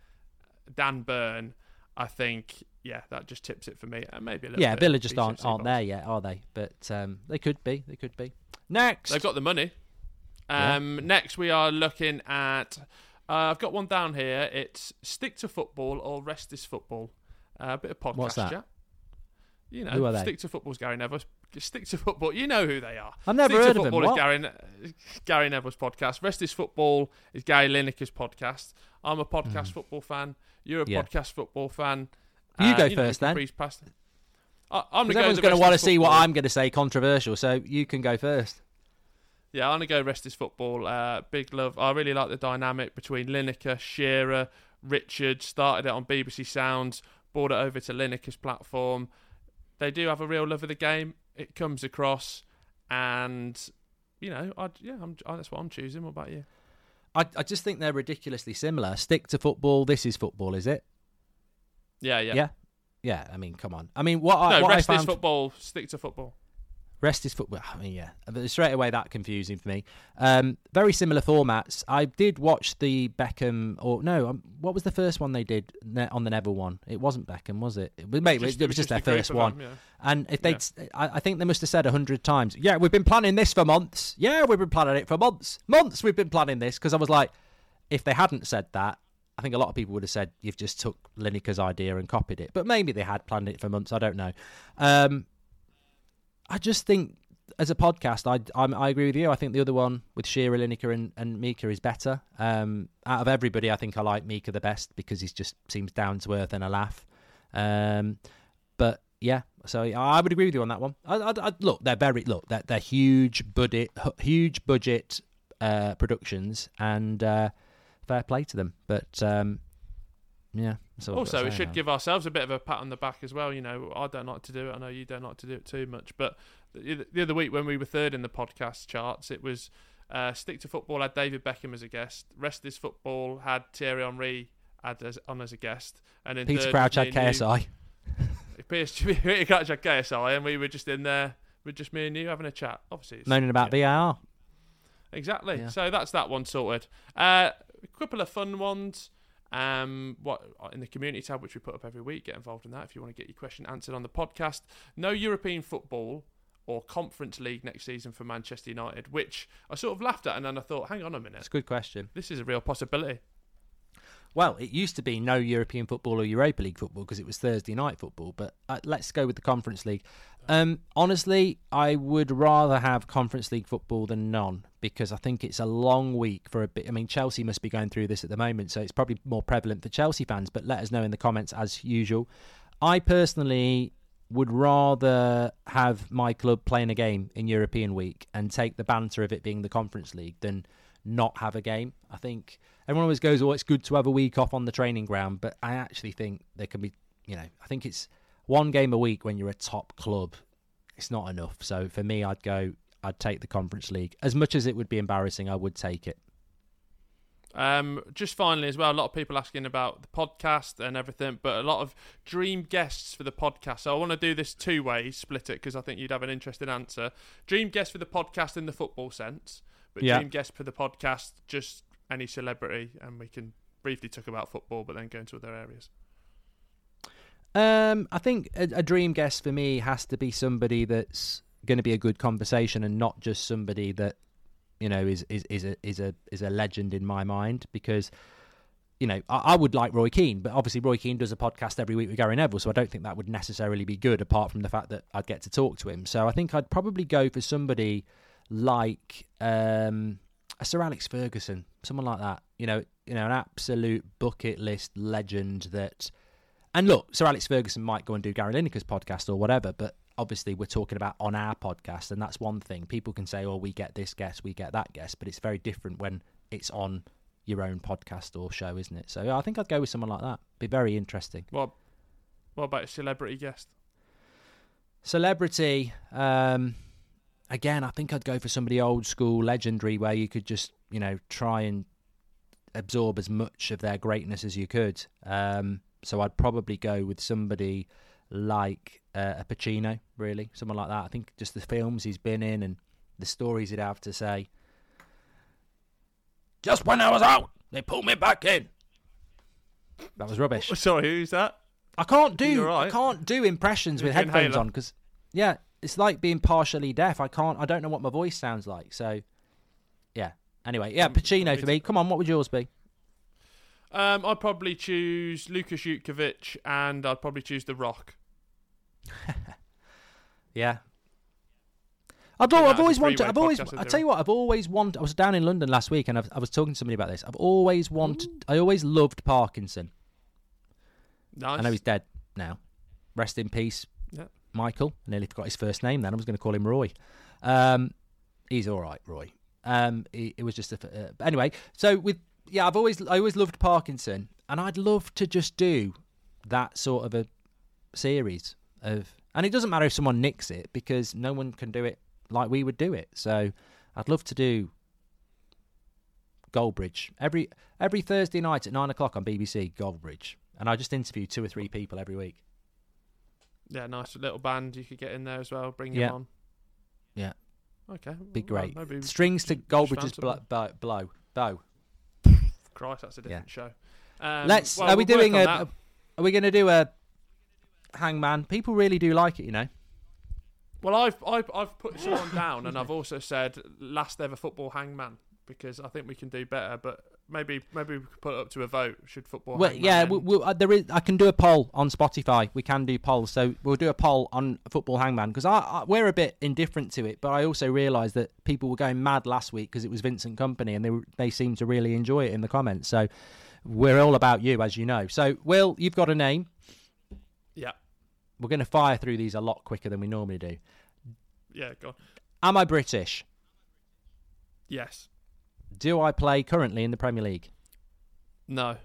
Dan Burn, I think, yeah, that just tips it for me. And maybe a little yeah, Villa just aren't aren't there yet, are they? But um, they could be. They could be. Next, they've got the money. Um, yeah. Next, we are looking at. Uh, I've got one down here. It's stick to football or rest is football. Uh, a bit of podcast What's that? chat. You know, who are they? stick to football's Gary Neville. Stick to football. You know who they are. I've never stick heard to of them. Is Gary, Gary Neville's podcast. Rest is football is Gary Lineker's podcast. I'm a podcast mm. football fan. You're a yeah. podcast football fan. You uh, go you first know, then. Past... I, am going to want to see what I'm going to say controversial, so you can go first. Yeah, I'm going to go rest is football. Uh, big love. I really like the dynamic between Lineker, Shearer, Richard. Started it on BBC Sounds, brought it over to Lineker's platform. They do have a real love of the game. It comes across, and you know, I'd, yeah, I'm, that's what I'm choosing. What about you? I, I just think they're ridiculously similar. Stick to football. This is football, is it? Yeah, yeah, yeah, yeah. I mean, come on. I mean, what? No, I, what rest I found... is football. Stick to football. Rest is football. I mean, yeah, straight away that confusing for me. Um, very similar formats. I did watch the Beckham, or no, um, what was the first one they did on the Neville one? It wasn't Beckham, was it? It was, mate, just, it was just, just their first one. Them, yeah. And if they, yeah. I, I think they must have said a hundred times, "Yeah, we've been planning this for months. Yeah, we've been planning it for months. Months we've been planning this." Because I was like, if they hadn't said that, I think a lot of people would have said you've just took Lineker's idea and copied it. But maybe they had planned it for months. I don't know. Um, I just think as a podcast, I I'm, i agree with you. I think the other one with Shearer, Lineker, and, and Micah is better. Um, out of everybody, I think I like Micah the best because he just seems down to earth and a laugh. Um, but yeah, so I would agree with you on that one. I, I, I, look, they're very look, they're, they're huge budget, huge budget uh, productions, and uh, fair play to them. But um, yeah. Also, we should give ourselves a bit of a pat on the back as well. You know, I don't like to do it. I know you don't like to do it too much. But the, the other week when we were third in the podcast charts, it was uh, Stick to Football had David Beckham as a guest. Rest is Football had Thierry Henry had as, on as a guest. And in Peter Crouch had KSI. Peter Crouch had KSI, and we were just in there with just me and you having a chat. Obviously, it's, moaning about yeah. VAR. Exactly. Yeah. So that's that one sorted. Uh, a couple of fun ones. Um, what in the community tab, which we put up every week, get involved in that if you want to get your question answered on the podcast. No European football or Conference League next season for Manchester United, which I sort of laughed at, and then I thought, hang on a minute, it's a good question. This is a real possibility. Well, it used to be no European football or Europa League football because it was Thursday night football, but uh, let's go with the Conference League. Um, honestly, I would rather have Conference League football than none because I think it's a long week for a bit. I mean, Chelsea must be going through this at the moment, so it's probably more prevalent for Chelsea fans. But let us know in the comments as usual. I personally would rather have my club playing a game in European week and take the banter of it being the Conference League than not have a game. I think everyone always goes, "Oh, it's good to have a week off on the training ground," but I actually think there can be, you know, I think it's one game a week when you're a top club. It's not enough. So for me, I'd go. I'd take the Conference League. As much as it would be embarrassing, I would take it. Um, just finally, as well, a lot of people asking about the podcast and everything, but a lot of dream guests for the podcast. So I want to do this two ways, split it because I think you'd have an interesting answer. Dream guest for the podcast in the football sense, but Yeah. dream guest for the podcast just any celebrity, and we can briefly talk about football, but then go into other areas. Um, I think a, a dream guest for me has to be somebody that's going to be a good conversation and not just somebody that you know is is is a is a is a legend in my mind because you know I, I would like Roy Keane, but obviously Roy Keane does a podcast every week with Gary Neville, so I don't think that would necessarily be good apart from the fact that I'd get to talk to him. So I think I'd probably go for somebody like um, a Sir Alex Ferguson, someone like that. You know, you know, an absolute bucket list legend that. And look, Sir Alex Ferguson might go and do Gary Lineker's podcast or whatever, but obviously we're talking about on our podcast, and that's one thing. People can say, "Oh, we get this guest, we get that guest," but it's very different when it's on your own podcast or show, isn't it? So I think I'd go with someone like that. Be very interesting. What What about a celebrity guest? Celebrity, um, again, I think I'd go for somebody old school, legendary, where you could just, you know, try and absorb as much of their greatness as you could. Um, so I'd probably go with somebody like uh, a Pacino, really, someone like that. I think just the films he's been in and the stories he'd have to say. Just when I was out, they pulled me back in. That was rubbish. Sorry, who's that? I can't do right. I can't do impressions with With headphones inhaler. on because yeah, it's like being partially deaf. I can't. I don't know what my voice sounds like. So yeah. Anyway, yeah, Pacino for me. Come on, what would yours be? Um, I'd probably choose Lukas Jutkovic, and I'd probably choose The Rock. Yeah. I've, I've always wanted. I've always. I tell you what. I've always wanted. I was down in London last week, and I've, I was talking to somebody about this. I've always wanted. I always loved Parkinson. Nice. I know he's dead now. Rest in peace, Yeah. Michael. I nearly forgot his first name. Then I was going to call him Roy. Um, he's all right, Roy. Um, he, it was just a. Uh, but anyway, so with yeah, I've always I always loved Parkinson, and I'd love to just do that sort of a series of. And it doesn't matter if someone nicks it because no one can do it like we would do it. So I'd love to do Goldbridge every every Thursday night at nine o'clock on BBC Goldbridge, and I just interview two or three people every week. Yeah, nice little band you could get in there as well. Bring Yeah. him on. Yeah. Okay. Be great. maybe Strings to Goldbridge's something. bow, blow bow. Christ, that's a Yeah. different show. Um, Let's. well, are we we'll doing a, that. a? Are we going to do a Hangman? People really do like it, you know. Well, I've, I've I've put someone down, and I've also said last ever football hangman because I think we can do better. But maybe maybe we could put it up to a vote. Should football? Well, hangman yeah, we, we, uh, there is. I can do a poll on Spotify. We can do polls, so we'll do a poll on Football Hangman because I, I we're a bit indifferent to it, but I also realised that people were going mad last week because it was Vincent Kompany, and they they seemed to really enjoy it in the comments. So we're all about you, as you know. So, Will, you've got a name. yeah, We're going to fire through these a lot quicker than we normally do. yeah. Go on. Am I British? Yes. Do I play currently in the Premier League? No.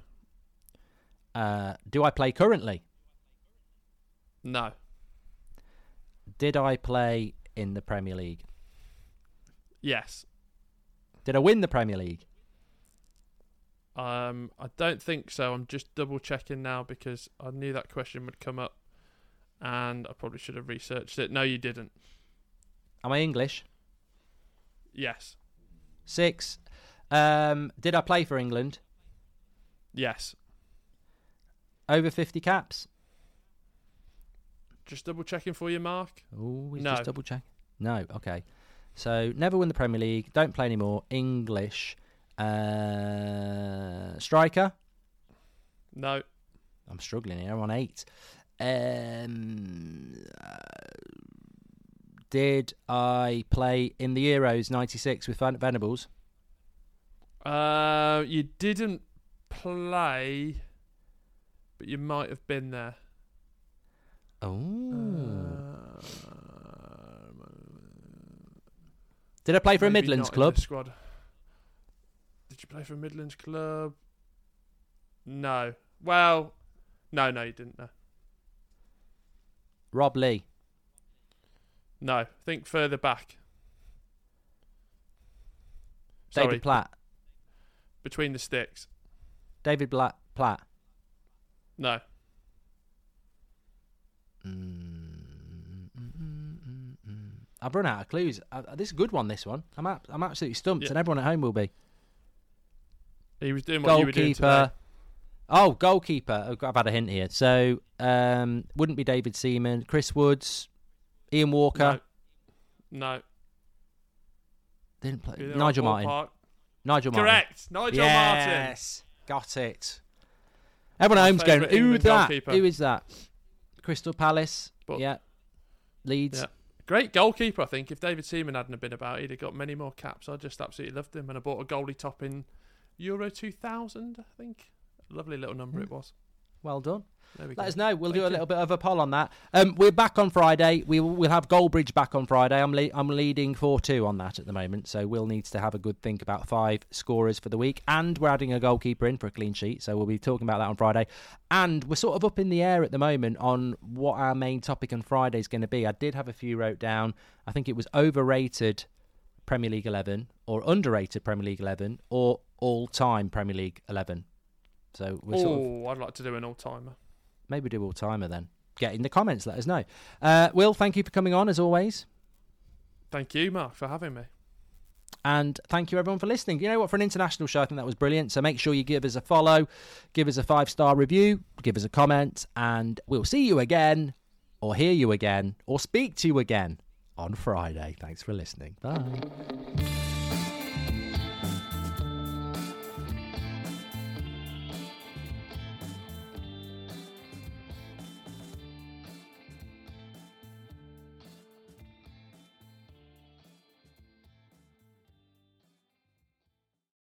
Uh, do I play currently? No. Did I play in the Premier League? Yes. Did I win the Premier League? Um, I don't think so. I'm just double checking now because I knew that question would come up, and I probably should have researched it. No, you didn't. Am I English? Yes. Six. Um, did I play for England? Yes. Over 50 caps? Just double checking for you, Mark. Oh, No. just double check. No, okay. So never win the Premier League. Don't play anymore. English. Uh, striker. No. I'm struggling here. I'm on eight. Um, uh, Did I play in the Euros '96 with Ven- Venables? Uh, you didn't play, but you might have been there. Oh. Uh, Did I play for a Midlands club? squad. Did you play for a Midlands club? No. Well, no, no, you didn't. No, Rob Lee. no. Think further back. Sorry, David Platt. Between the sticks. David Blatt. Platt. No. I've run out of clues. Uh, this is a good one. This one. I'm ab- I'm absolutely stumped, Yeah. and everyone at home will be. He was doing what you were doing today. Goalkeeper. Oh, goalkeeper. I've got- I've had a hint here. So, um, wouldn't be David Seaman, Chris Woods, Ian Walker. No. No. Didn't play. You're in the Nigel right Martyn. Nigel. Correct. Nigel Martyn. yes. Got it. Everyone at home's going, England that? goalkeeper." Who is that? Crystal Palace. But- yeah. Leeds. Yeah. Great goalkeeper, I think. If David Seaman hadn't been about, he'd have got many more caps. I just absolutely loved him. And I bought a goalie top in Euro 2000, I think. Lovely little number hmm. it was. Well done. There we Let go. us know. We'll Thank do a you. little bit of a poll on that. Um, we're back on Friday. We will we'll have Goldbridge back on Friday. I'm le- I'm leading four two on that at the moment. So Will needs to have a good think about five scorers for the week, and we're adding a goalkeeper in for a clean sheet. So we'll be talking about that on Friday. And we're sort of up in the air at the moment on what our main topic on Friday is going to be. I did have a few wrote down. I think it was overrated Premier League eleven, or underrated Premier League eleven, or all time Premier League eleven. So we're sort of Oh, I'd like to do an all timer. Maybe do all timer then. Get in the comments, let us know. Uh, Will, thank you for coming on as always. Thank you, Mark, for having me. And thank you everyone for listening. You know what? For an international show, I think that was brilliant. So make sure you give us a follow, give us a five star review, give us a comment, and we'll see you again, or hear you again, or speak to you again on Friday. Thanks for listening. Bye.